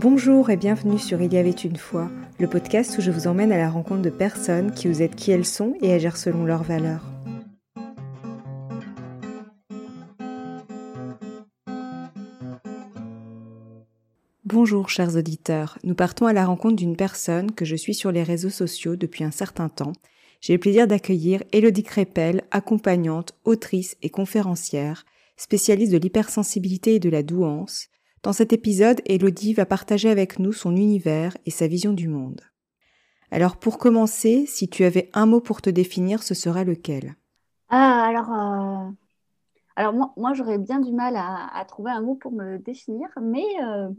Bonjour et bienvenue sur Il y avait une fois, le podcast où je vous emmène à la rencontre de personnes qui vous êtes qui elles sont et agir selon leurs valeurs. Bonjour chers auditeurs, nous partons à la rencontre d'une personne que je suis sur les réseaux sociaux depuis un certain temps. J'ai le plaisir d'accueillir Elodie Crépel, accompagnante, autrice et conférencière, spécialiste de l'hypersensibilité et de la douance, dans cet épisode, Elodie va partager avec nous son univers et sa vision du monde. Alors pour commencer, si tu avais un mot pour te définir, ce serait lequel? Ah, alors, euh, moi j'aurais bien du mal à, trouver un mot pour me définir, mais euh,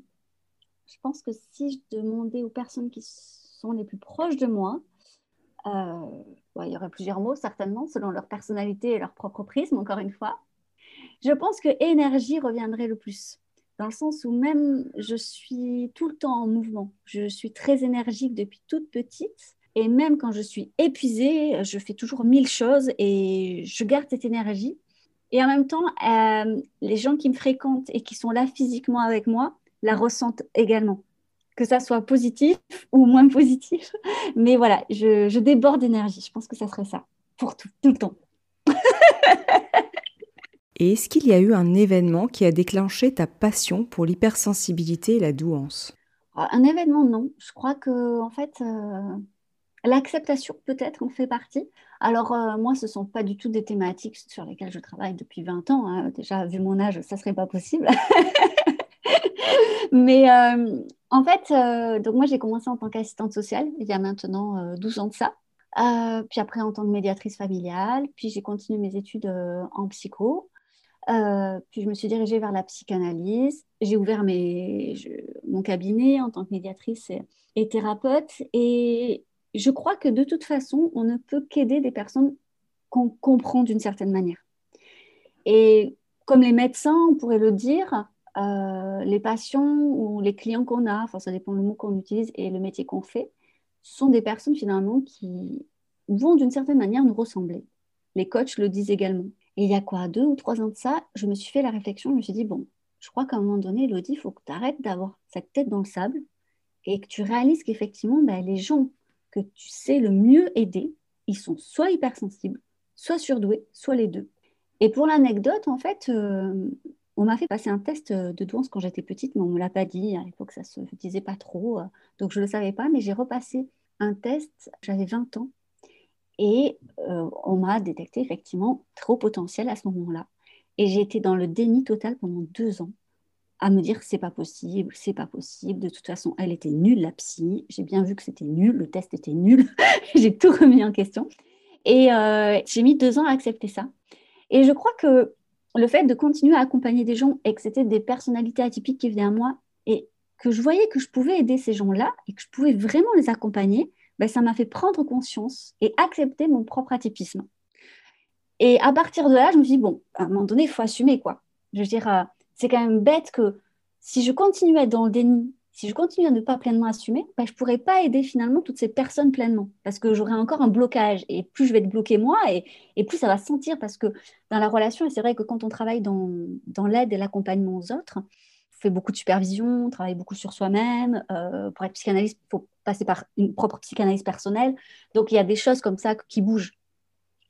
je pense que si je demandais aux personnes qui sont les plus proches de moi, euh, il y aurait plusieurs mots certainement, selon leur personnalité et leur propre prisme, encore une fois. Je pense que énergie reviendrait le plus dans le sens où même je suis tout le temps en mouvement. Je suis très énergique depuis toute petite. Et même quand je suis épuisée, je fais toujours mille choses et je garde cette énergie. Et en même temps, euh, les gens qui me fréquentent et qui sont là physiquement avec moi la ressentent également. Que ça soit positif ou moins positif. Mais voilà, je, je déborde d'énergie. Je pense que ça serait ça. Pour tout, tout le temps. Et est-ce qu'il y a eu un événement qui a déclenché ta passion pour l'hypersensibilité et la douance? Ah, Un événement, non. Je crois que, en fait, euh, l'acceptation peut-être en fait partie. Alors, euh, moi, ce ne sont pas du tout des thématiques sur lesquelles je travaille depuis 20 ans. Hein. Déjà, vu mon âge, ça ne serait pas possible. Mais euh, en fait, donc moi, j'ai commencé en tant qu'assistante sociale il y a maintenant 12 ans de ça. puis après, en tant que médiatrice familiale. Puis j'ai continué mes études en psycho. Euh, puis je me suis dirigée vers la psychanalyse. J'ai ouvert mon cabinet en tant que médiatrice et, thérapeute. Et je crois que de toute façon, on ne peut qu'aider des personnes qu'on comprend d'une certaine manière. Et comme les médecins, on pourrait le dire, euh, les patients ou les clients qu'on a, enfin ça dépend le mot qu'on utilise et le métier qu'on fait, sont des personnes finalement qui vont d'une certaine manière nous ressembler. Les coachs le disent également. Et il y a quoi, deux ou trois ans de ça, je me suis fait la réflexion, je me suis dit, bon, je crois qu'à un moment donné, Elodie, il faut que tu arrêtes d'avoir cette tête dans le sable et que tu réalises qu'effectivement, ben, les gens que tu sais le mieux aider, ils sont soit hypersensibles, soit surdoués, soit les deux. Et pour l'anecdote, en fait, euh, on m'a fait passer un test de douance quand j'étais petite, mais on ne me l'a pas dit. À l'époque, ça ne se disait pas trop. Euh, donc, je ne le savais pas, mais j'ai repassé un test, j'avais 20 ans. Et euh, on m'a détecté effectivement trop potentiel à ce moment-là. Et j'ai été dans le déni total pendant deux ans, à me dire c'est pas possible, c'est pas possible. De toute façon, elle était nulle, la psy. J'ai bien vu que c'était nul, le test était nul. j'ai tout remis en question. Et euh, j'ai mis deux ans à accepter ça. Et je crois que le fait de continuer à accompagner des gens et que c'était des personnalités atypiques qui venaient à moi et que je voyais que je pouvais aider ces gens-là et que je pouvais vraiment les accompagner, ben, ça m'a fait prendre conscience et accepter mon propre atypisme. Et à partir de là, je me suis dit, bon, à un moment donné, il faut assumer, quoi. Je veux dire, euh, c'est quand même bête que si je continue à être dans le déni, si je continue à ne pas pleinement assumer, ben, je ne pourrais pas aider finalement toutes ces personnes pleinement, parce que j'aurai encore un blocage, et plus je vais être bloqué moi, et, et, plus ça va sentir, parce que dans la relation, c'est vrai que quand on travaille dans, dans l'aide et l'accompagnement aux autres, on fait beaucoup de supervision, on travaille beaucoup sur soi-même. Euh, pour être psychanalyste, il faut passer par une propre psychanalyse personnelle. Donc, il y a des choses comme ça qui bougent.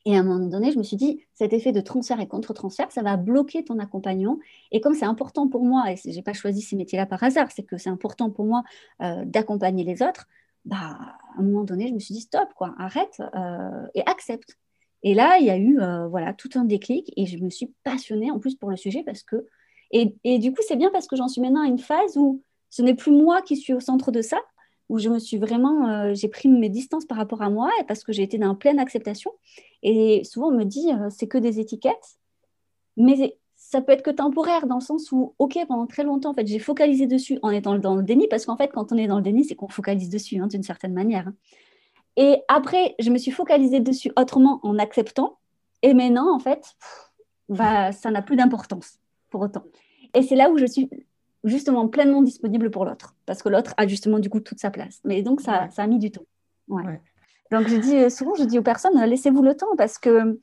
Et à un moment donné, je me suis dit, cet effet de transfert et contre-transfert, ça va bloquer ton accompagnement. Et comme c'est important pour moi, et je n'ai pas choisi ces métiers-là par hasard, c'est que c'est important pour moi euh, d'accompagner les autres, bah, à un moment donné, je me suis dit, stop, quoi, arrête euh, et accepte. Et là, il y a eu voilà, tout un déclic et je me suis passionnée en plus pour le sujet parce que et, du coup, c'est bien parce que j'en suis maintenant à une phase où ce n'est plus moi qui suis au centre de ça, où je me suis vraiment, euh, j'ai pris mes distances par rapport à moi parce que j'ai été dans pleine acceptation. Et souvent, on me dit, euh, c'est que des étiquettes, mais ça peut être que temporaire dans le sens où, ok, pendant très longtemps, en fait, j'ai focalisé dessus en étant dans le déni, parce qu'en fait, quand on est dans le déni, c'est qu'on focalise dessus, hein, d'une certaine manière. Hein. Et après, je me suis focalisée dessus autrement en acceptant. Et maintenant, en fait, bah, ça n'a plus d'importance pour autant. Et c'est là où je suis justement pleinement disponible pour l'autre, parce que l'autre a justement du coup toute sa place. Mais donc ça, ça a mis du temps. Ouais. Donc je dis souvent, je dis aux personnes, laissez-vous le temps, parce que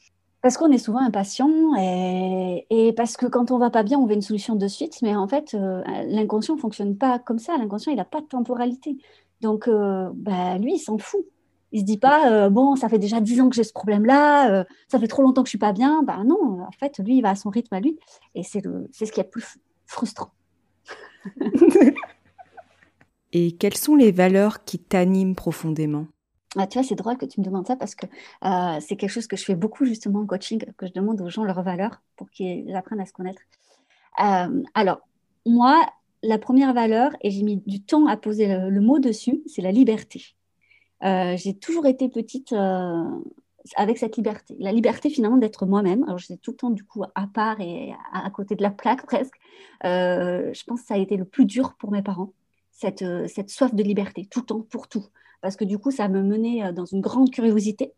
parce qu'on est souvent impatient et, parce que quand on va pas bien, on veut une solution de suite. Mais en fait, euh, l'inconscient fonctionne pas comme ça. L'inconscient, il n'a pas de temporalité. Donc, euh, bah, lui, il s'en fout. Il se dit pas, euh, bon, ça fait déjà dix ans que j'ai ce problème-là, ça fait trop longtemps que je suis pas bien. Bah non, en fait, lui, il va à son rythme à lui. Et c'est ce qui est le plus frustrant. Et quelles sont les valeurs qui t'animent profondément ah, tu vois, c'est drôle que tu me demandes ça parce que euh, c'est quelque chose que je fais beaucoup justement en coaching, que je demande aux gens leurs valeurs pour qu'ils apprennent à se connaître. Euh, alors, moi, la première valeur, et j'ai mis du temps à poser le, mot dessus, c'est la liberté. Euh, j'ai toujours été petite avec cette liberté. La liberté finalement d'être moi-même. Alors j'étais tout le temps du coup à part et à, côté de la plaque presque. je pense que ça a été le plus dur pour mes parents, cette, cette soif de liberté, tout le temps, pour tout parce que du coup, ça me menait euh, dans une grande curiosité.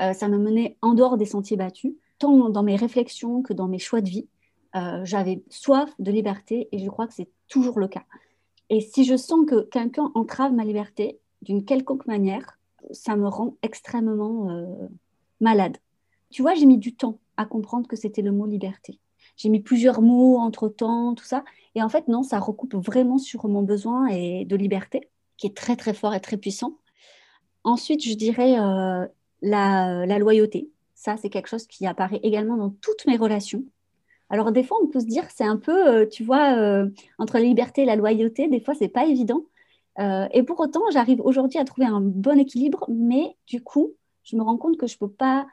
Euh, ça me menait en dehors des sentiers battus, tant dans mes réflexions que dans mes choix de vie. Euh, j'avais soif de liberté et je crois que c'est toujours le cas. Et si je sens que quelqu'un entrave ma liberté d'une quelconque manière, ça me rend extrêmement malade. Tu vois, j'ai mis du temps à comprendre que c'était le mot liberté. J'ai mis plusieurs mots entre temps, tout ça. Et en fait, non, ça recoupe vraiment sur mon besoin et de liberté qui est très très fort et très puissant. Ensuite, je dirais euh, la, loyauté. Ça, c'est quelque chose qui apparaît également dans toutes mes relations. Alors, des fois, on peut se dire, c'est un peu, euh, tu vois, euh, entre la liberté et la loyauté, des fois, c'est pas évident. Et pour autant, j'arrive aujourd'hui à trouver un bon équilibre, mais du coup, je me rends compte que je peux pas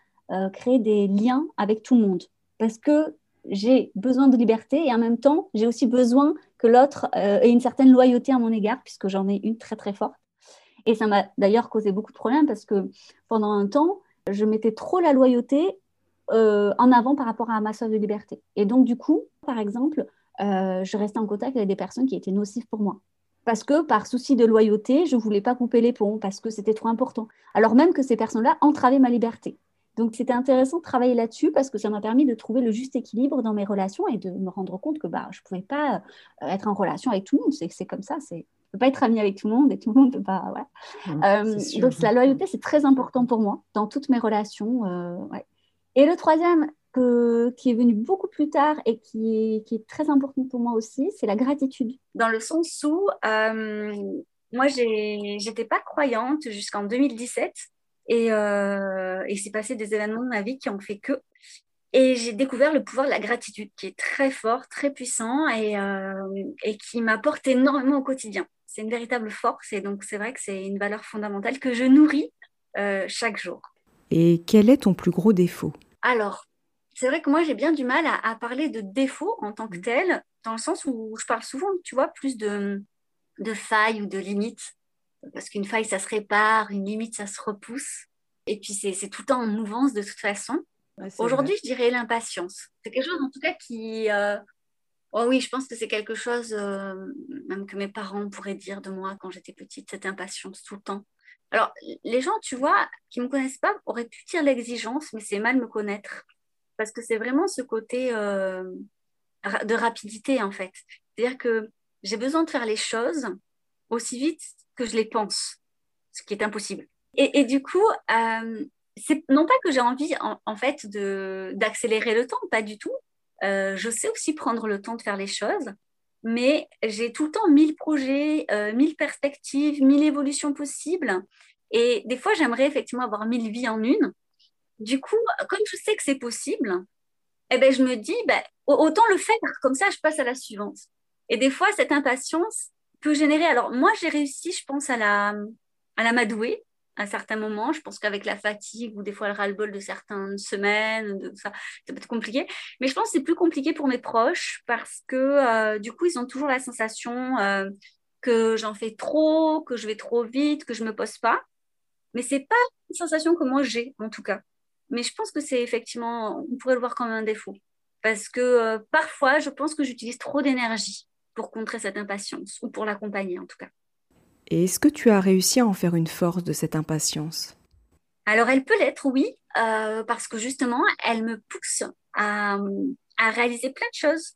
créer des liens avec tout le monde parce que j'ai besoin de liberté et en même temps, j'ai aussi besoin que l'autre euh, ait une certaine loyauté à mon égard, puisque j'en ai une très très forte. Et ça m'a d'ailleurs causé beaucoup de problèmes parce que pendant un temps, je mettais trop la loyauté euh, en avant par rapport à ma soif de liberté. Et donc, du coup, par exemple, euh, je restais en contact avec des personnes qui étaient nocives pour moi. Parce que par souci de loyauté, je ne voulais pas couper les ponts, parce que c'était trop important. Alors même que ces personnes-là entravaient ma liberté. Donc, c'était intéressant de travailler là-dessus parce que ça m'a permis de trouver le juste équilibre dans mes relations et de me rendre compte que bah, je ne pouvais pas euh, être en relation avec tout le monde. C'est comme ça. Je ne peux pas être amie avec tout le monde et tout le monde ne peut pas. Euh, donc, la loyauté, c'est très important pour moi dans toutes mes relations. Euh, et le troisième, qui est venu beaucoup plus tard et qui est, qui est très important pour moi aussi, c'est la gratitude. Dans le sens où moi, je n'étais pas croyante jusqu'en 2017. Et, euh, il s'est passé des événements de ma vie qui ont fait que. Et j'ai découvert le pouvoir de la gratitude, qui est très fort, très puissant et, euh, et qui m'apporte énormément au quotidien. C'est une véritable force et donc c'est vrai que c'est une valeur fondamentale que je nourris euh, chaque jour. Et quel est ton plus gros défaut? Alors, c'est vrai que moi j'ai bien du mal à, à, parler de défaut en tant que tel, dans le sens où je parle souvent, tu vois, plus de, de failles ou de limites parce qu'une faille, ça se répare, une limite, ça se repousse. Et puis, c'est tout le temps en mouvance de toute façon. Aujourd'hui, je dirais l'impatience. C'est quelque chose, en tout cas, qui... Euh, oh oui, je pense que c'est quelque chose, euh, même que mes parents pourraient dire de moi quand j'étais petite, cette impatience tout le temps. Alors, les gens, tu vois, qui ne me connaissent pas, auraient pu dire l'exigence, mais c'est mal me connaître. Parce que c'est vraiment ce côté euh, de rapidité, en fait. C'est-à-dire que j'ai besoin de faire les choses aussi vite que je les pense, ce qui est impossible. Et, du coup, euh, c'est non pas que j'ai envie en, fait d'accélérer le temps, pas du tout. Euh, je sais aussi prendre le temps de faire les choses, mais j'ai tout le temps mille projets, euh, mille perspectives, mille évolutions possibles. Et des fois, j'aimerais effectivement avoir mille vies en une. Du coup, comme je sais que c'est possible, eh ben, je me dis, ben, autant le faire, comme ça, je passe à la suivante. Et des fois, cette impatience, peut générer. Alors, moi, j'ai réussi, je pense, à la, à la m'adouer à un certain moment. Je pense qu'avec la fatigue ou des fois le ras-le-bol de certaines semaines, de, ça, peut être compliqué. Mais je pense que c'est plus compliqué pour mes proches parce que euh, du coup, ils ont toujours la sensation euh, que j'en fais trop, que je vais trop vite, que je me pose pas. Mais c'est pas une sensation que moi j'ai, en tout cas. Mais je pense que c'est effectivement, on pourrait le voir comme un défaut. Parce que euh, parfois, je pense que j'utilise trop d'énergie pour contrer cette impatience, ou pour l'accompagner en tout cas. Et est-ce que tu as réussi à en faire une force de cette impatience? Alors elle peut l'être, oui, euh, parce que justement, elle me pousse à, réaliser plein de choses.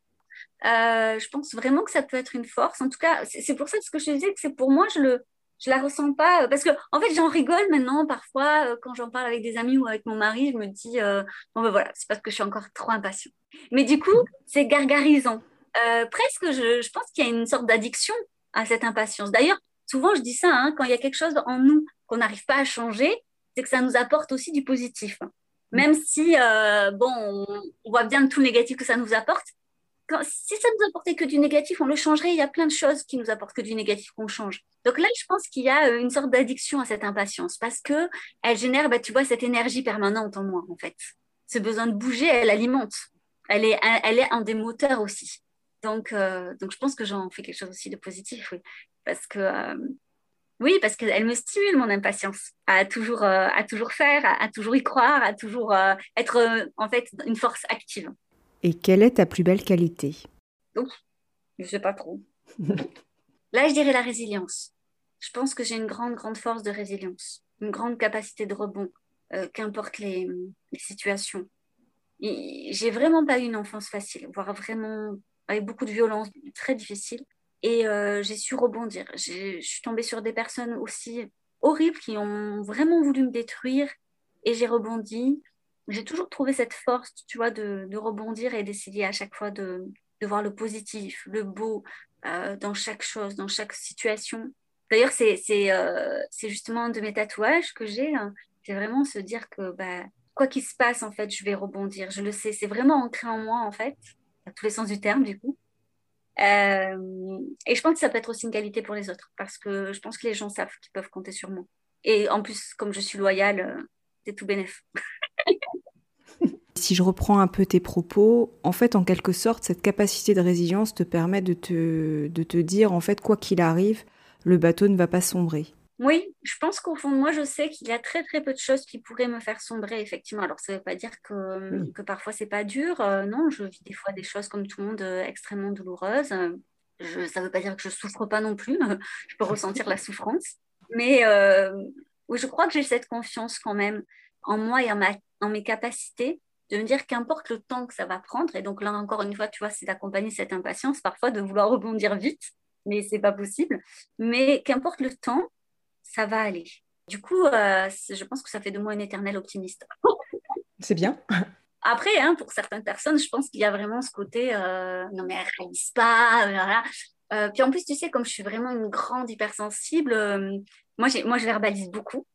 Euh, je pense vraiment que ça peut être une force. En tout cas, c'est pour ça que ce que je te disais, que c'est pour moi, je le, je la ressens pas parce que en fait j'en rigole maintenant parfois quand j'en parle avec des amis ou avec mon mari je me dis bon ben voilà c'est parce que je suis encore trop impatient mais du coup c'est gargarisant. Presque je, pense qu'il y a une sorte d'addiction à cette impatience. D'ailleurs souvent je dis ça hein, quand il y a quelque chose en nous qu'on n'arrive pas à changer c'est que ça nous apporte aussi du positif. Même si bon on, on voit bien tout le négatif que ça nous apporte si ça nous apportait que du négatif, on le changerait. Il y a plein de choses qui nous apportent que du négatif qu'on change. Donc là, je pense qu'il y a euh, une sorte d'addiction à cette impatience parce que elle génère, bah, tu vois, cette énergie permanente en moi, en fait. Ce besoin de bouger, elle alimente. Elle est, elle est un des moteurs aussi. Donc, euh, donc je pense que j'en fais quelque chose aussi de positif, oui. Parce que, euh, oui, parce qu'elle me stimule mon impatience à toujours, à toujours faire, à, toujours y croire, à toujours être, en fait, une force active. Et quelle est ta plus belle qualité? Donc, je ne sais pas trop. Là, je dirais la résilience. Je pense que j'ai une grande, grande force de résilience, une grande capacité de rebond, euh, qu'importe les, situations. J'ai vraiment pas eu une enfance facile, voire vraiment avec beaucoup de violence, très difficile. Et euh, j'ai su rebondir. Je suis tombée sur des personnes aussi horribles qui ont vraiment voulu me détruire et j'ai rebondi j'ai toujours trouvé cette force, tu vois, de, rebondir et d'essayer à chaque fois de, voir le positif, le beau euh, dans chaque chose, dans chaque situation. D'ailleurs, euh, c'est justement un de mes tatouages que j'ai. Hein. C'est vraiment se dire que bah, quoi qu'il se passe, en fait, je vais rebondir. Je le sais, c'est vraiment ancré en moi, en fait, à tous les sens du terme, du coup. Euh, et je pense que ça peut être aussi une qualité pour les autres, parce que je pense que les gens savent qu'ils peuvent compter sur moi. Et en plus, comme je suis loyale, c'est tout bénef. Si je reprends un peu tes propos, en fait, en quelque sorte, cette capacité de résilience te permet de te, de te dire, en fait, quoi qu'il arrive, le bateau ne va pas sombrer. Oui, je pense qu'au fond de moi, je sais qu'il y a très très peu de choses qui pourraient me faire sombrer, effectivement. Alors, ça ne veut pas dire que, que parfois c'est pas dur. Euh, non, je vis des fois des choses comme tout le monde euh, extrêmement douloureuses. Je, ça ne veut pas dire que je souffre pas non plus. je peux ressentir la souffrance. Mais euh, je crois que j'ai cette confiance quand même en moi et en, ma, en mes capacités de me dire qu'importe le temps que ça va prendre, et donc là encore une fois, tu vois, c'est d'accompagner cette impatience parfois de vouloir rebondir vite, mais c'est pas possible. Mais qu'importe le temps, ça va aller. Du coup, euh, je pense que ça fait de moi une éternelle optimiste. c'est bien. Après, hein, pour certaines personnes, je pense qu'il y a vraiment ce côté euh, non mais elle réalise pas, voilà. Euh, puis en plus, tu sais, comme je suis vraiment une grande hypersensible, moi, moi je verbalise beaucoup.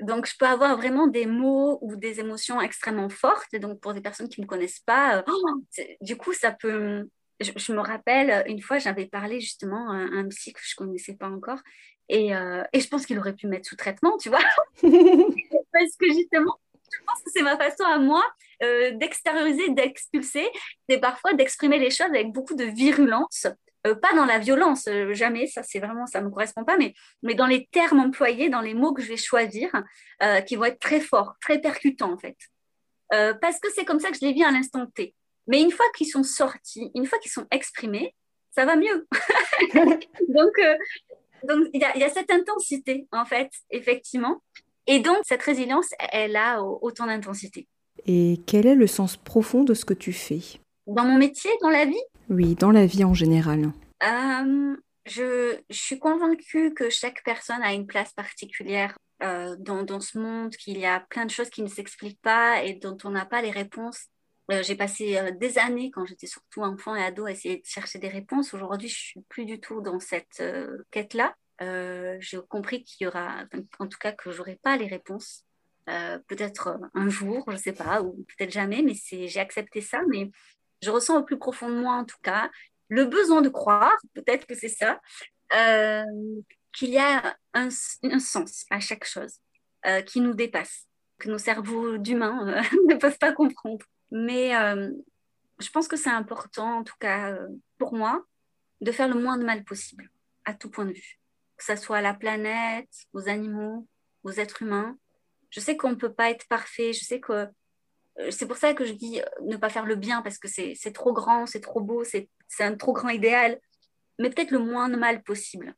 Donc, je peux avoir vraiment des mots ou des émotions extrêmement fortes. Et donc, pour des personnes qui ne me connaissent pas, euh, du coup, ça peut. Je, me rappelle, une fois, j'avais parlé justement à un psy que je ne connaissais pas encore. Et, euh, et je pense qu'il aurait pu mettre sous traitement, tu vois. Parce que justement, je pense que c'est ma façon à moi euh, d'extérioriser, d'expulser, c'est parfois d'exprimer les choses avec beaucoup de virulence euh, pas dans la violence, euh, jamais, ça c'est vraiment, ça ne me correspond pas, mais, mais dans les termes employés, dans les mots que je vais choisir, euh, qui vont être très forts, très percutants en fait. parce que c'est comme ça que je les vis à l'instant T. Mais une fois qu'ils sont sortis, une fois qu'ils sont exprimés, ça va mieux. donc, donc il y, y, a cette intensité en fait, effectivement. Et donc, cette résilience, elle a autant d'intensité. Et quel est le sens profond de ce que tu fais? Dans mon métier, dans la vie oui, dans la vie en général. Euh, je, suis convaincue que chaque personne a une place particulière euh, dans, ce monde, qu'il y a plein de choses qui ne s'expliquent pas et dont on n'a pas les réponses. Euh, j'ai passé des années, quand j'étais surtout enfant et ado, à essayer de chercher des réponses. Aujourd'hui, je suis plus du tout dans cette quête-là. j'ai compris qu'il y aura, en tout cas, que j'aurai pas les réponses. peut-être un jour, je ne sais pas, ou peut-être jamais, mais j'ai accepté ça. Mais je ressens au plus profond de moi en tout cas, le besoin de croire, peut-être que c'est ça, euh, qu'il y a un, sens à chaque chose euh, qui nous dépasse, que nos cerveaux d'humains euh, ne peuvent pas comprendre. Mais je pense que c'est important, en tout cas pour moi, de faire le moins de mal possible, à tout point de vue. Que ce soit à la planète, aux animaux, aux êtres humains. Je sais qu'on ne peut pas être parfait, je sais que c'est pour ça que je dis euh, ne pas faire le bien parce que c'est trop grand, c'est trop beau, c'est un trop grand idéal, mais peut-être le moins de mal possible.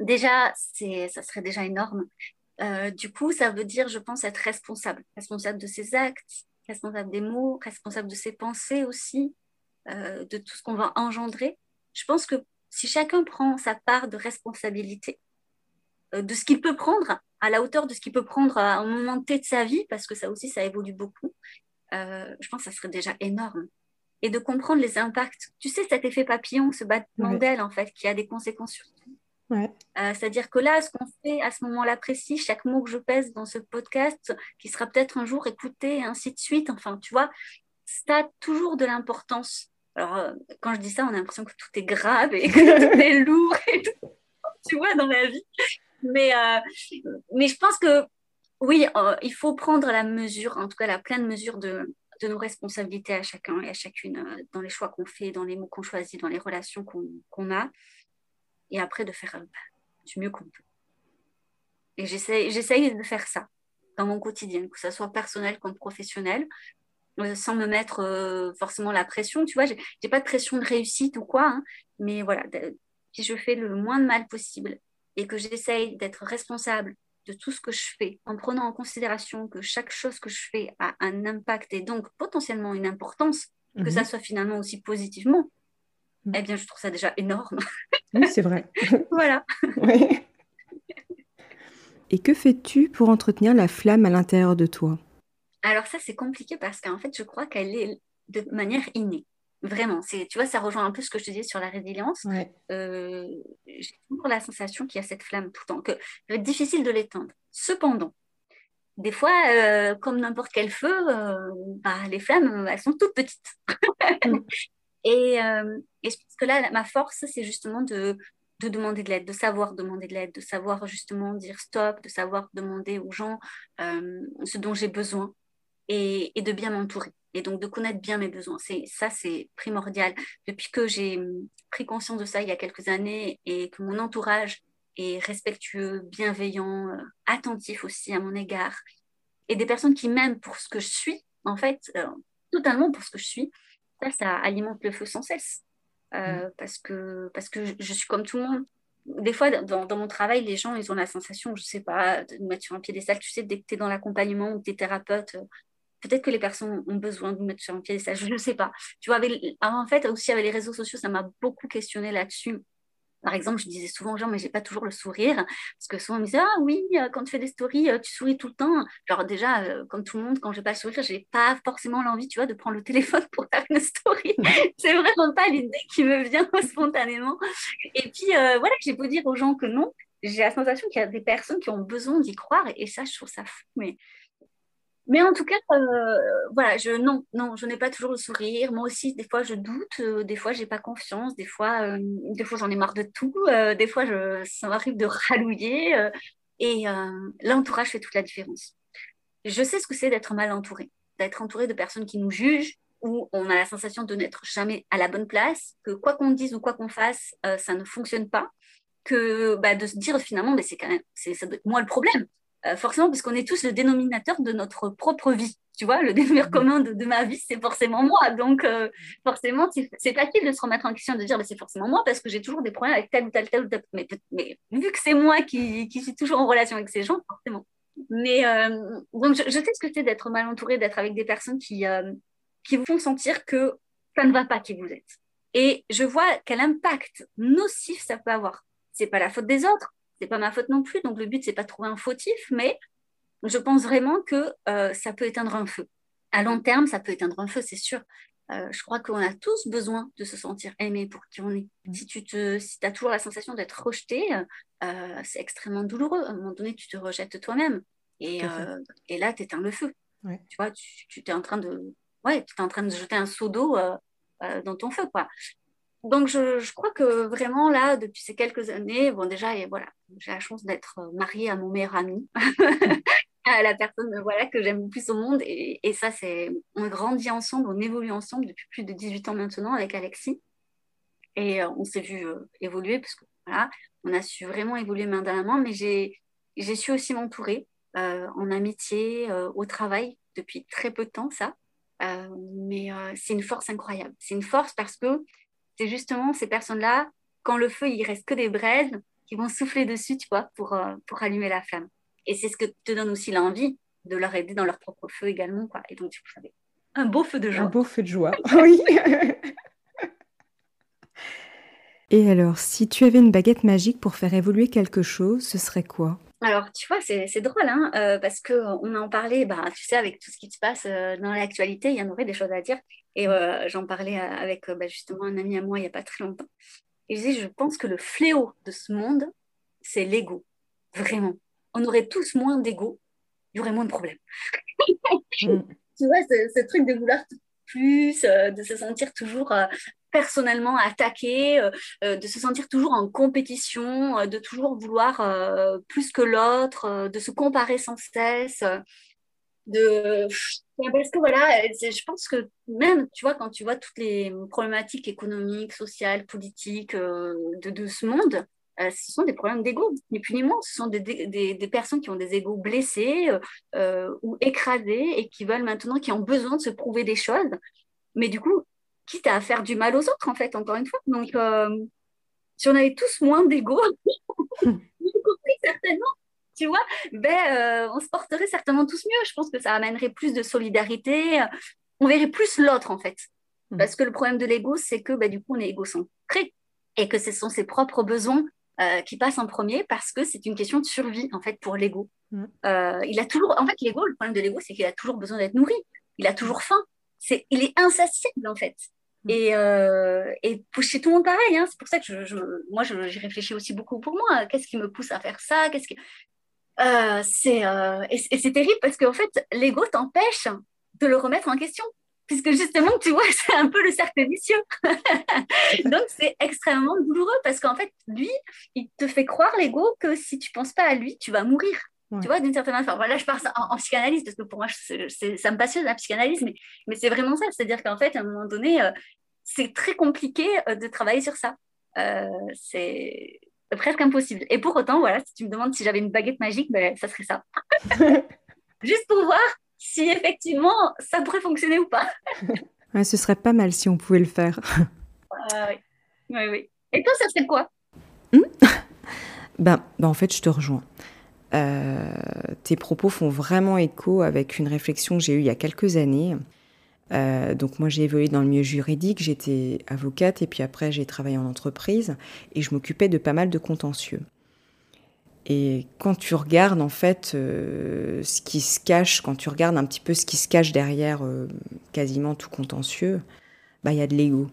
Déjà, ça serait déjà énorme. Euh, du coup, ça veut dire, je pense, être responsable, responsable de ses actes, responsable des mots, responsable de ses pensées aussi, de tout ce qu'on va engendrer. Je pense que si chacun prend sa part de responsabilité, de ce qu'il peut prendre, à la hauteur de ce qu'il peut prendre à un moment T de sa vie, parce que ça aussi, ça évolue beaucoup, je pense que ça serait déjà énorme. Et de comprendre les impacts. Tu sais, cet effet papillon, ce battement d'aile, en fait, qui a des conséquences sur tout. C'est-à-dire que là, ce qu'on fait à ce moment-là précis, chaque mot que je pèse dans ce podcast, qui sera peut-être un jour écouté, et ainsi de suite, enfin, tu vois, ça a toujours de l'importance. Alors, euh, quand je dis ça, on a l'impression que tout est grave et que tout est lourd et tout, tu vois, dans la vie. Mais, euh, mais je pense que, oui, euh, il faut prendre la mesure, en tout cas la pleine mesure de, de nos responsabilités à chacun et à chacune dans les choix qu'on fait, dans les mots qu'on choisit, dans les relations qu'on a. Et après, de faire du mieux qu'on peut. Et j'essaye de faire ça dans mon quotidien, que ce soit personnel comme professionnel. Euh, sans me mettre euh, forcément la pression. Tu vois, j'ai pas de pression de réussite ou quoi, hein. mais voilà, si je fais le moins de mal possible et que j'essaye d'être responsable de tout ce que je fais, en prenant en considération que chaque chose que je fais a un impact et donc potentiellement une importance, que ça mhm. soit finalement aussi positivement, mhm. eh bien, je trouve ça déjà énorme. Oui, c'est vrai. voilà. Et que fais-tu pour entretenir la flamme à l'intérieur de toi? Alors ça, c'est compliqué parce qu'en fait, je crois qu'elle est de manière innée. Vraiment, c'est, tu vois, ça rejoint un peu ce que je te disais sur la résilience. Euh, j'ai toujours la sensation qu'il y a cette flamme tout le temps, que va être difficile de l'éteindre. Cependant, des fois, euh, comme n'importe quel feu, euh, bah, les flammes, elles sont toutes petites. Mm. et, et, je pense que là, ma force, c'est justement de, de demander de l'aide, de savoir demander de l'aide, de savoir justement dire stop, de savoir demander aux gens ce dont j'ai besoin et, de bien m'entourer. Et donc de connaître bien mes besoins. C'est, ça, c'est primordial. Depuis que j'ai pris conscience de ça il y a quelques années et que mon entourage est respectueux, bienveillant, euh, attentif aussi à mon égard, et des personnes qui m'aiment pour ce que je suis, en fait, euh, totalement pour ce que je suis, ça, ça alimente le feu sans cesse. Euh, mmh. parce, que, parce que je, suis comme tout le monde. Des fois, dans, dans, mon travail, les gens, ils ont la sensation, je sais pas, de me mettre sur un piédestal. Tu sais, dès que tu es dans l'accompagnement ou que tu es thérapeute, peut-être que les personnes ont besoin de mettre sur un pied ça je ne sais pas. Tu vois, en fait, aussi avec les réseaux sociaux, ça m'a beaucoup questionné là-dessus. Par exemple, je disais souvent aux gens, mais j'ai pas toujours le sourire. Parce que souvent, on me disait, ah oui, euh, quand tu fais des stories, euh, tu souris tout le temps. Genre, déjà, euh, comme tout le monde, quand j'ai pas le sourire, j'ai pas forcément l'envie, tu vois, de prendre le téléphone pour faire une story. c'est vraiment pas l'idée qui me vient spontanément. Et puis, voilà, j'ai beau dire aux gens que non, j'ai la sensation qu'il y a des personnes qui ont besoin d'y croire. Et ça, je trouve ça fou. Mais mais en tout cas, euh, voilà, je, non, non, je n'ai pas toujours le sourire. Moi aussi, des fois, je doute, euh, des fois, j'ai pas confiance, des fois, euh, des fois, j'en ai marre de tout, des fois, ça m'arrive de rallouiller. et l'entourage fait toute la différence. Je sais ce que c'est d'être mal entouré, d'être entouré de personnes qui nous jugent, où on a la sensation de n'être jamais à la bonne place, que quoi qu'on dise ou quoi qu'on fasse, ça ne fonctionne pas, que bah, de se dire finalement, mais c'est quand même, c'est moi le problème. Euh, forcément, parce qu'on est tous le dénominateur de notre propre vie. Tu vois, le dénominateur mmh. commun de, ma vie, c'est forcément moi. Donc, euh, forcément, c'est facile de se remettre en question, de dire, bah, c'est forcément moi, parce que j'ai toujours des problèmes avec tel ou tel, tel ou tel. Mais, mais vu que c'est moi qui, qui, suis toujours en relation avec ces gens, forcément. Mais euh, donc, je, sais ce que c'est d'être mal entouré, d'être avec des personnes qui, qui vous font sentir que ça ne va pas qui vous êtes. Et je vois quel impact nocif ça peut avoir. C'est pas la faute des autres, c'est pas ma faute non plus. Donc le but c'est pas de trouver un fautif, mais je pense vraiment que euh, ça peut éteindre un feu. À long terme, ça peut éteindre un feu, c'est sûr. Euh, je crois qu'on a tous besoin de se sentir aimé pour qui on est. Si tu te, si as toujours la sensation d'être rejeté, euh, c'est extrêmement douloureux. À un moment donné, tu te rejettes toi-même. Et, et là, tu éteins le feu. Tu vois, tu, tu es en train de, ouais, tu es en train de jeter un seau d'eau dans ton feu, quoi donc, je, crois que vraiment, là, depuis ces quelques années, bon, déjà, et voilà, j'ai la chance d'être euh, mariée à mon meilleur ami, à la personne voilà, que j'aime le plus au monde. Et, ça, c'est. On grandit ensemble, on évolue ensemble depuis plus de 18 ans maintenant avec Alexis. Et euh, on s'est vu euh, évoluer, parce que voilà, on a su vraiment évoluer main dans la main, mais j'ai su aussi m'entourer en amitié, au travail, depuis très peu de temps, ça. mais c'est une force incroyable. C'est une force parce que c'est justement ces personnes-là, quand le feu, il reste que des braises, qui vont souffler dessus, tu vois, pour, euh, pour allumer la flamme. Et c'est ce que te donne aussi l'envie de leur aider dans leur propre feu également, quoi. Et donc, vous savez, un beau feu de joie. Un beau feu de joie, oui. Et alors, si tu avais une baguette magique pour faire évoluer quelque chose, ce serait quoi? Alors, tu vois, c'est drôle, hein, euh, parce qu'on en parlait, bah, tu sais, avec tout ce qui se passe euh, dans l'actualité, il y en aurait des choses à dire. Et euh, j'en parlais avec bah, justement un ami à moi il n'y a pas très longtemps. Et je disais, je pense que le fléau de ce monde, c'est l'ego. Vraiment. On aurait tous moins d'ego, il y aurait moins de problèmes. Mm. tu vois, ce, truc de vouloir plus, de se sentir toujours personnellement attaqué, euh, euh, de se sentir toujours en compétition, euh, de toujours vouloir plus que l'autre, de se comparer sans cesse. De... Parce que voilà, je pense que même, tu vois, quand tu vois toutes les problématiques économiques, sociales, politiques de, ce monde, ce sont des problèmes d'ego, ni plus ni moins. Ce sont des, des, des personnes qui ont des égos blessés ou écrasés et qui veulent maintenant, qui ont besoin de se prouver des choses. Mais du coup, quitte à faire du mal aux autres, en fait, encore une fois. Donc, euh, si on avait tous moins d'ego, certainement, tu vois, ben, euh, on se porterait certainement tous mieux. Je pense que ça amènerait plus de solidarité. On verrait plus l'autre, en fait. Mm. Parce que le problème de l'ego, c'est que ben, du coup, on est égocentré et que ce sont ses propres besoins euh, qui passent en premier parce que c'est une question de survie, en fait, pour l'ego. Mm. il a toujours, en fait, l'ego, le problème de l'ego, c'est qu'il a toujours besoin d'être nourri. Il a toujours faim. C'est, il est insatiable, en fait. Mm. Et, euh, et chez tout le monde pareil, hein. c'est pour ça que je, je moi j'y réfléchis aussi beaucoup pour moi. Qu'est-ce qui me pousse à faire ça? Qu'est-ce qui... Euh, c'est, euh, et, c'est terrible parce qu'en fait, l'ego t'empêche de le remettre en question. Puisque justement, tu vois, c'est un peu le cercle vicieux. Donc, c'est extrêmement douloureux parce qu'en fait, lui, il te fait croire, l'ego, que si tu penses pas à lui, tu vas mourir. Tu vois, d'une certaine façon. Voilà, je parle en, en, psychanalyse parce que pour moi, ça me passionne la psychanalyse, mais, mais c'est vraiment ça. C'est-à-dire qu'en fait, à un moment donné, euh, c'est très compliqué euh, de travailler sur ça. Euh, c'est presque impossible. Et pour autant, voilà, si tu me demandes si j'avais une baguette magique, ben, ça serait ça. Juste pour voir si effectivement ça pourrait fonctionner ou pas. ce serait pas mal si on pouvait le faire. oui. oui, oui. Et toi, ça serait quoi? Hmm? Ben, ben, en fait, je te rejoins. Euh, tes propos font vraiment écho avec une réflexion que j'ai eue il y a quelques années. Euh, donc moi j'ai évolué dans le milieu juridique, j'étais avocate et puis après j'ai travaillé en entreprise et je m'occupais de pas mal de contentieux. Et quand tu regardes en fait euh, ce qui se cache, quand tu regardes un petit peu ce qui se cache derrière quasiment tout contentieux, bah il y a de l'ego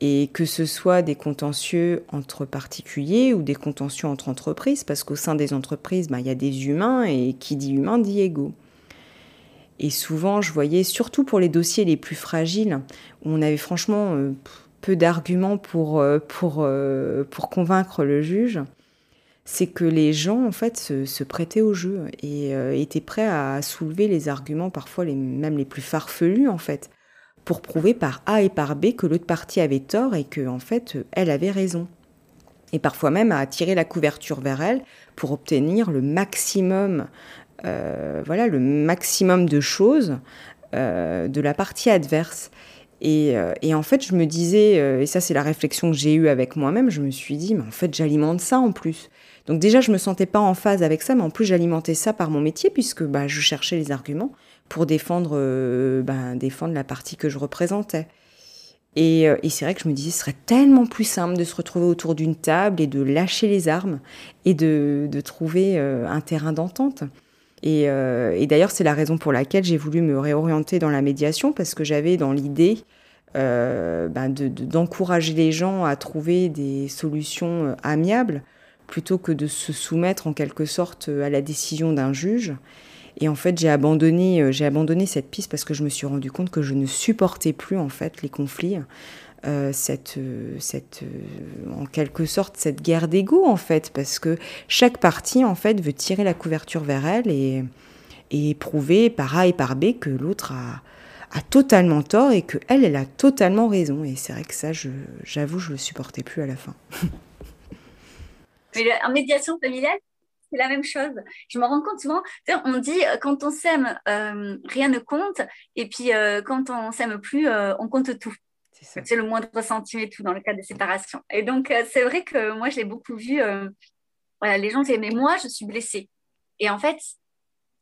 et que ce soit des contentieux entre particuliers ou des contentieux entre entreprises, parce qu'au sein des entreprises, ben, il y a des humains, et qui dit humain dit égaux. Et souvent, je voyais, surtout pour les dossiers les plus fragiles, où on avait franchement euh, peu d'arguments pour, euh, pour, euh, pour convaincre le juge, c'est que les gens, en fait, se, prêtaient au jeu et étaient prêts à soulever les arguments, parfois les, même les plus farfelus, en fait pour prouver par A et par B que l'autre partie avait tort et que en fait elle avait raison. Et parfois même à attirer la couverture vers elle pour obtenir le maximum, euh, voilà, le maximum de choses euh, de la partie adverse. Et, euh, et, en fait, je me disais, et ça c'est la réflexion que j'ai eue avec moi-même, je me suis dit, mais en fait, j'alimente ça en plus. Donc déjà, je me sentais pas en phase avec ça, mais en plus, j'alimentais ça par mon métier, puisque bah, je cherchais les arguments pour défendre, euh, ben, défendre la partie que je représentais. Et, euh, et c'est vrai que je me disais, ce serait tellement plus simple de se retrouver autour d'une table et de lâcher les armes et de, de trouver euh, un terrain d'entente. Et, et d'ailleurs, c'est la raison pour laquelle j'ai voulu me réorienter dans la médiation, parce que j'avais dans l'idée ben d'encourager les gens à trouver des solutions amiables plutôt que de se soumettre en quelque sorte à la décision d'un juge. Et en fait, j'ai abandonné, euh, j'ai abandonné cette piste parce que je me suis rendu compte que je ne supportais plus en fait les conflits. Euh, cette, euh, en quelque sorte, cette guerre d'ego, en fait, parce que chaque partie, en fait, veut tirer la couverture vers elle et, prouver par A et par B que l'autre a, totalement tort et que elle, elle a totalement raison. Et c'est vrai que ça, j'avoue, je, je le supportais plus à la fin. Mais en médiation familiale, c'est la même chose. Je me rends compte souvent, on dit euh, quand on s'aime, euh, rien ne compte, et puis euh, quand on s'aime plus, on compte tout. C'est le moindre centimètre tout dans le cas des séparations. Et donc, c'est vrai que moi, je l'ai beaucoup vu. voilà, les gens disaient, mais moi, je suis blessée. Et en fait,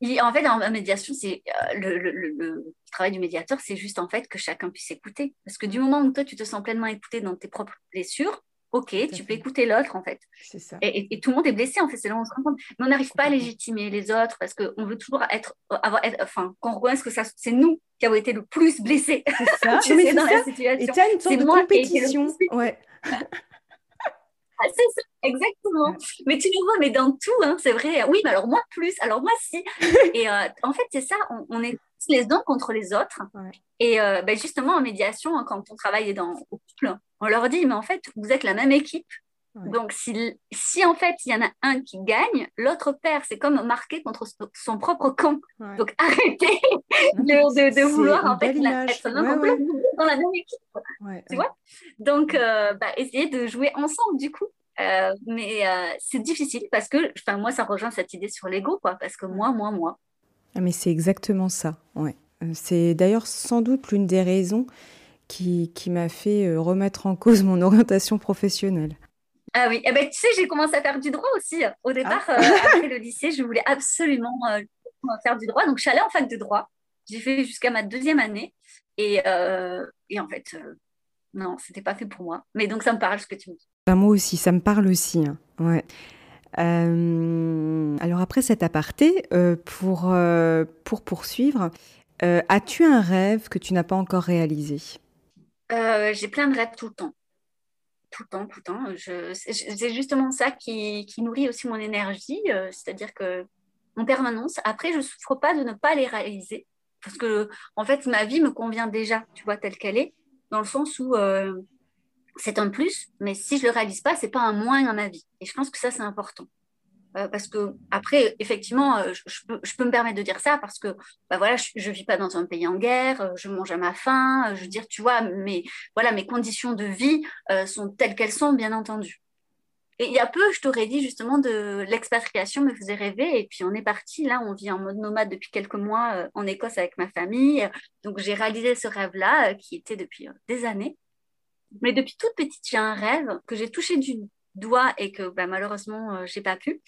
en fait, en médiation, c'est le, le, travail du médiateur, c'est juste en fait que chacun puisse écouter. Parce que du moment où toi, tu te sens pleinement écouté dans tes propres blessures, Ok, tu peux écouter l'autre en fait. C'est ça. Et, tout le monde est blessé en fait, c'est là où on se rend compte. Mais on n'arrive pas à légitimer les autres parce qu'on veut toujours être, avoir, enfin, qu'on reconnaisse que c'est nous qui avons été le plus blessés. C'est ça. tu sais, dans la situation. Et tu as une sorte de compétition. Ouais. Ah, c'est ça, exactement. Mais tu le vois, mais dans tout, hein, c'est vrai. Oui, mais alors moi plus, alors moi si. et euh, en fait, c'est ça, on, est les uns contre les autres. Et euh, ben, justement, en médiation, hein, quand on travaille dans, au couple, on leur dit, mais en fait, vous êtes la même équipe. Donc, si, si, en fait, il y en a un qui gagne, l'autre perd. C'est comme marquer contre son propre camp. Donc, arrêtez de, de, vouloir en fait, être l'un dans la même équipe. tu vois? Donc, euh, bah, essayez de jouer ensemble, du coup. Euh, mais euh, c'est difficile parce que, moi, ça rejoint cette idée sur l'ego, quoi. Parce que moi, moi, moi. Ah, mais c'est exactement ça, ouais. C'est d'ailleurs sans doute l'une des raisons qui, qui m'a fait remettre en cause mon orientation professionnelle. Ah oui, eh ben, tu sais, j'ai commencé à faire du droit aussi. Au départ, ah. euh, après le lycée, je voulais absolument euh, faire du droit. Donc, je suis allée en fac de droit. J'ai fait jusqu'à ma deuxième année. Et, euh, et en fait, non, c'était pas fait pour moi. Mais donc, ça me parle ce que tu me dis. Bah, moi aussi, ça me parle aussi. Hein. Ouais. alors après cet aparté, pour, pour poursuivre, as-tu un rêve que tu n'as pas encore réalisé? J'ai plein de rêves tout le temps tout le temps, tout le temps. c'est justement ça qui, nourrit aussi mon énergie, euh, c'est-à-dire que en permanence, après, je ne souffre pas de ne pas les réaliser, parce que en fait, ma vie me convient déjà, tu vois, telle qu'elle est, dans le sens où euh, c'est un plus, mais si je le réalise pas, c'est pas un moins dans ma vie. Et je pense que ça, c'est important. Euh, parce que après, effectivement, euh, je, peux, me permettre de dire ça parce que bah voilà, je ne vis pas dans un pays en guerre, euh, je mange à ma faim, je veux dire, tu vois, mais voilà, mes conditions de vie sont telles qu'elles sont, bien entendu. Et il y a peu, je t'aurais dit justement de l'expatriation me faisait rêver. Et puis on est parti, là, on vit en mode nomade depuis quelques mois en Écosse avec ma famille. Donc j'ai réalisé ce rêve-là qui était depuis des années. Mais depuis toute petite, j'ai un rêve que j'ai touché du doigt et que bah, malheureusement, j'ai pas pu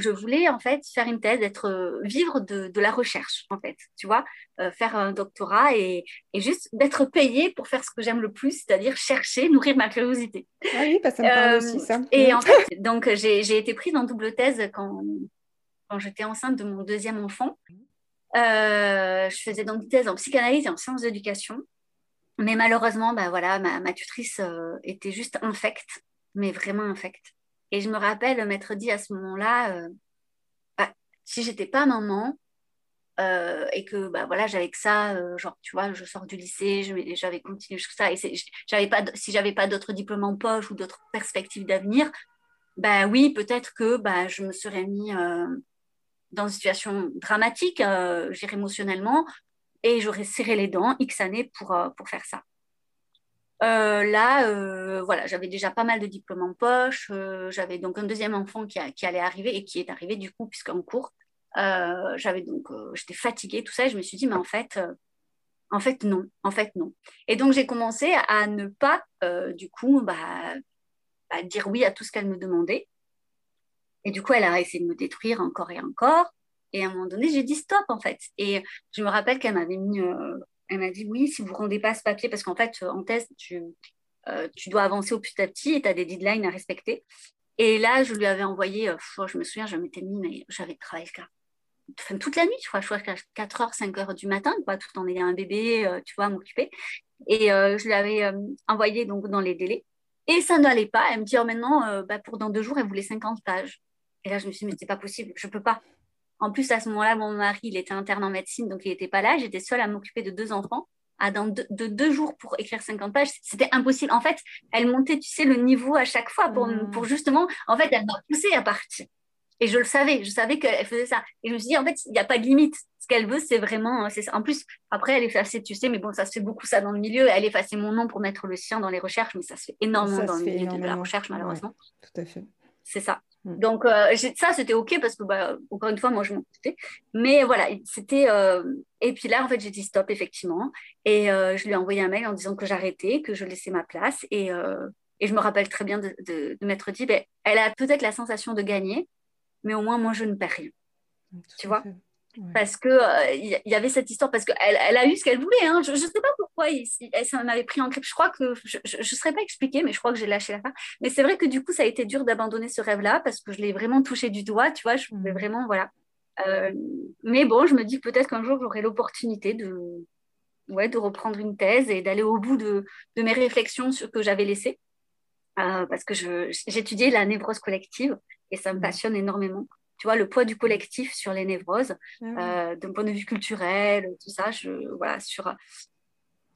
je voulais en fait faire une thèse, être euh, vivre de, la recherche en fait, tu vois, euh, faire un doctorat et, juste d'être payée pour faire ce que j'aime le plus, c'est-à-dire chercher, nourrir ma curiosité. Ah oui, bah, ça me parle aussi ça. Euh, et en fait, donc j'ai été prise en double thèse quand, quand j'étais enceinte de mon deuxième enfant. je faisais donc une thèse en psychanalyse et en sciences d'éducation. Mais malheureusement, bah voilà, ma, ma tutrice était juste infecte, mais vraiment infecte. Et je me rappelle, le maître dit à ce moment-là, euh, bah, si j'étais pas maman euh, et que bah, voilà, j'avais que ça, euh, genre, tu vois, je sors du lycée, j'avais continué jusqu'à ça, et j'avais pas, si j'avais pas d'autres diplômes en poche ou d'autres perspectives d'avenir, bah oui, peut-être que bah, je me serais mis dans une situation dramatique, euh, émotionnellement, et j'aurais serré les dents X années pour, pour faire ça. Euh, là, euh, voilà, j'avais déjà pas mal de diplômes en poche. Euh, j'avais donc un deuxième enfant qui, allait arriver et qui est arrivé du coup, puisqu'en cours, j'avais donc, j'étais fatiguée, tout ça, et je me suis dit, mais en fait, en fait, non, en fait, non. Et donc, j'ai commencé à ne pas, du coup, bah, bah, dire oui à tout ce qu'elle me demandait. Et du coup, elle a essayé de me détruire encore et encore. Et à un moment donné, j'ai dit stop, en fait. Et je me rappelle qu'elle m'avait mis elle m'a dit oui, si vous ne rendez pas ce papier, parce qu'en fait, en thèse, tu, euh, tu dois avancer au petit à petit et tu as des deadlines à respecter. Et là, je lui avais envoyé, euh, je me souviens, je m'étais mis, mais j'avais travaillé enfin, toute la nuit, je crois, je crois qu'à 4h, 5h du matin, quoi, tout en ayant un bébé, euh, tu vois, à m'occuper. Et je lui avais envoyé donc dans les délais. Et ça n'allait pas. Elle me dit, oh, maintenant, bah, pour dans deux jours, elle voulait 50 pages. Et là, je me suis dit, mais c'est pas possible, je peux pas. En plus, à ce moment-là, mon mari, il était interne en médecine, donc il n'était pas là. J'étais seule à m'occuper de deux enfants. À dans de, deux jours pour écrire 50 pages, c'était impossible. En fait, elle montait, tu sais, le niveau à chaque fois pour, mmh. pour justement, en fait, elle m'a poussée à partir. Et je le savais, je savais qu'elle faisait ça. Et je me suis dit, en fait, il n'y a pas de limite. Ce qu'elle veut, c'est vraiment. C'est En plus, après, elle effacée, tu sais, mais bon, ça se fait beaucoup ça dans le milieu. Elle effaçait mon nom pour mettre le sien dans les recherches, mais ça se fait énormément dans le milieu de la recherche, malheureusement. tout à fait. C'est ça. Mm. Donc, euh, ça, c'était OK parce que, bah, encore une fois, moi, je m'en foutais. Mais voilà, c'était. Euh, et puis là, en fait, j'ai dit stop, effectivement. Et euh, je lui ai envoyé un mail en disant que j'arrêtais, que je laissais ma place. Et, et je me rappelle très bien de, de, m'être dit ben, elle a peut-être la sensation de gagner, mais au moins, moi, je ne perds rien. tu vois Parce qu'il il y, avait cette histoire, parce qu'elle elle a eu ce qu'elle voulait. Hein. Je ne sais pas pourquoi ça m'avait pris en grippe. Je crois que je ne saurais pas expliquer, mais je crois que j'ai lâché la fin. Mais c'est vrai que du coup, ça a été dur d'abandonner ce rêve-là parce que je l'ai vraiment touché du doigt, tu vois. Je voulais mmh. vraiment, voilà. Euh, mais bon, je me dis peut-être qu'un jour, j'aurai l'opportunité de, ouais, de reprendre une thèse et d'aller au bout de, de, mes réflexions sur, que j'avais laissées. Euh, parce que j'étudiais la névrose collective et ça me mmh. passionne énormément tu vois, le poids du collectif sur les névroses, ah euh, d'un point de vue culturel, tout ça, je, voilà, sur...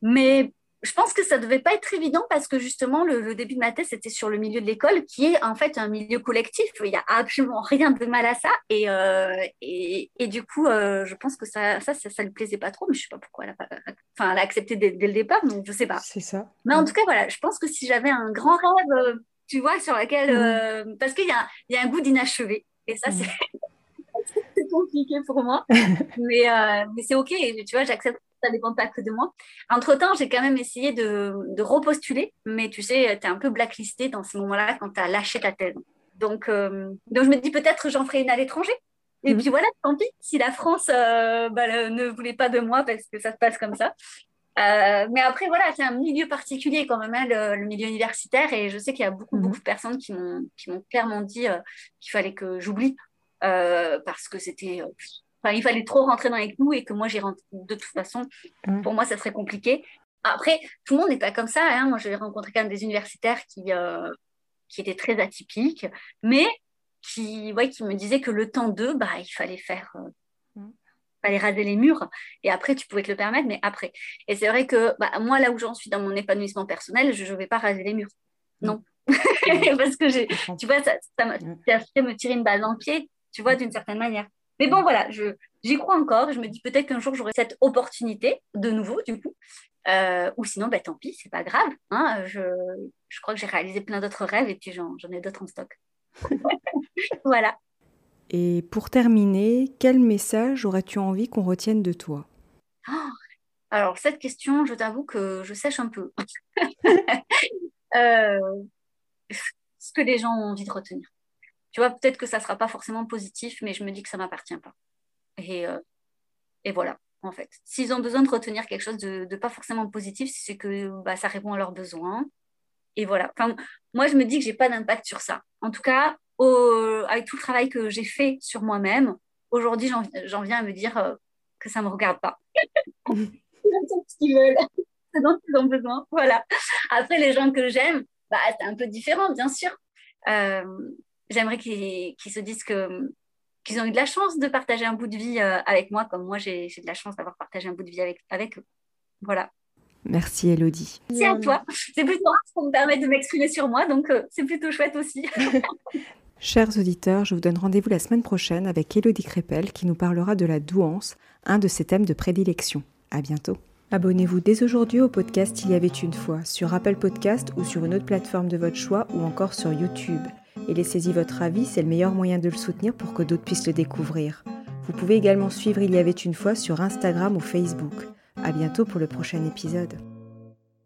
Mais je pense que ça ne devait pas être évident parce que justement, le, début de ma thèse, c'était sur le milieu de l'école, qui est en fait un milieu collectif. Il n'y a absolument rien de mal à ça. Et, euh, et, et, du coup, euh, je pense que ça ça, ça, lui plaisait pas trop, mais je ne sais pas pourquoi elle a, enfin, elle a accepté dès, le départ, donc je ne sais pas. C'est ça. Mais en tout cas, voilà, je pense que si j'avais un grand rêve, tu vois, sur lequel. Mmh. parce qu'il y a, y a un goût d'inachevé. Et ça, mm. c'est compliqué pour moi. mais, euh, mais c'est OK. Tu vois, j'accepte ça dépend pas que de moi. Entre-temps, j'ai quand même essayé de, de repostuler. Mais tu sais, tu es un peu blacklisté dans ces moments-là quand tu as lâché ta thèse. Donc, euh, donc je me dis peut-être j'en ferai une à l'étranger. Et mm. puis voilà, tant pis, si la France euh, bah, ne voulait pas de moi parce que ça se passe comme ça. mais après, voilà, c'est un milieu particulier quand même, hein, le, milieu universitaire. Et je sais qu'il y a beaucoup, mm-hmm. beaucoup de personnes qui m'ont clairement dit qu'il fallait que j'oublie euh, parce que c'était. Euh, enfin, il fallait trop rentrer dans les clous et que moi, j'ai rentré. De toute façon, pour moi, ça serait compliqué. Après, tout le monde n'est pas comme ça. Hein. Moi, j'ai rencontré quand même des universitaires qui, euh, qui étaient très atypiques, mais qui, ouais, qui me disaient que le temps d'eux, bah, il fallait faire. fallait raser les murs et après tu pouvais te le permettre mais après et c'est vrai que bah, moi là où j'en suis dans mon épanouissement personnel je ne vais pas raser les murs non parce que j'ai tu vois ça, ça, ça, me tirer une balle dans le pied tu vois, d'une certaine manière. Mais bon, voilà, j'y crois encore. Je me dis peut-être qu'un jour, j'aurai cette opportunité de nouveau, du coup. Euh, ou sinon, bah, tant pis, c'est pas grave. Hein, je, je, crois que j'ai réalisé plein d'autres rêves et puis j'en ai d'autres en stock. voilà. Et pour terminer, quel message aurais-tu envie qu'on retienne de toi? Oh, Alors, cette question, je t'avoue que je sèche un peu. euh, ce que les gens ont envie de retenir tu vois, peut-être que ça ne sera pas forcément positif, mais je me dis que ça ne m'appartient pas. Et, euh, et voilà, en fait. S'ils ont besoin de retenir quelque chose de, pas forcément positif, c'est que bah, ça répond à leurs besoins. Et voilà. Enfin, moi, je me dis que je n'ai pas d'impact sur ça. En tout cas, avec tout le travail que j'ai fait sur moi-même, aujourd'hui, j'en viens à me dire euh, que ça ne me regarde pas. ce qu'ils veulent. C'est dont ils ont besoin. Voilà. Après, les gens que j'aime, bah, c'est un peu différent, bien sûr. Euh, j'aimerais qu'ils se disent que qu'ils ont eu de la chance de partager un bout de vie euh, avec moi, comme moi j'ai de la chance d'avoir partagé un bout de vie avec, avec eux. Voilà. Merci Elodie. Merci à toi. C'est plutôt pour me permettre de m'exprimer sur moi, donc euh, c'est plutôt chouette aussi. Chers auditeurs, je vous donne rendez-vous la semaine prochaine avec Elodie Crépel qui nous parlera de la douance, un de ses thèmes de prédilection. À bientôt. Abonnez-vous dès aujourd'hui au podcast Il y avait une fois sur Apple Podcast ou sur une autre plateforme de votre choix ou encore sur YouTube et laissez-y votre avis, c'est le meilleur moyen de le soutenir pour que d'autres puissent le découvrir. Vous pouvez également suivre Il y avait une fois sur Instagram ou Facebook. À bientôt pour le prochain épisode.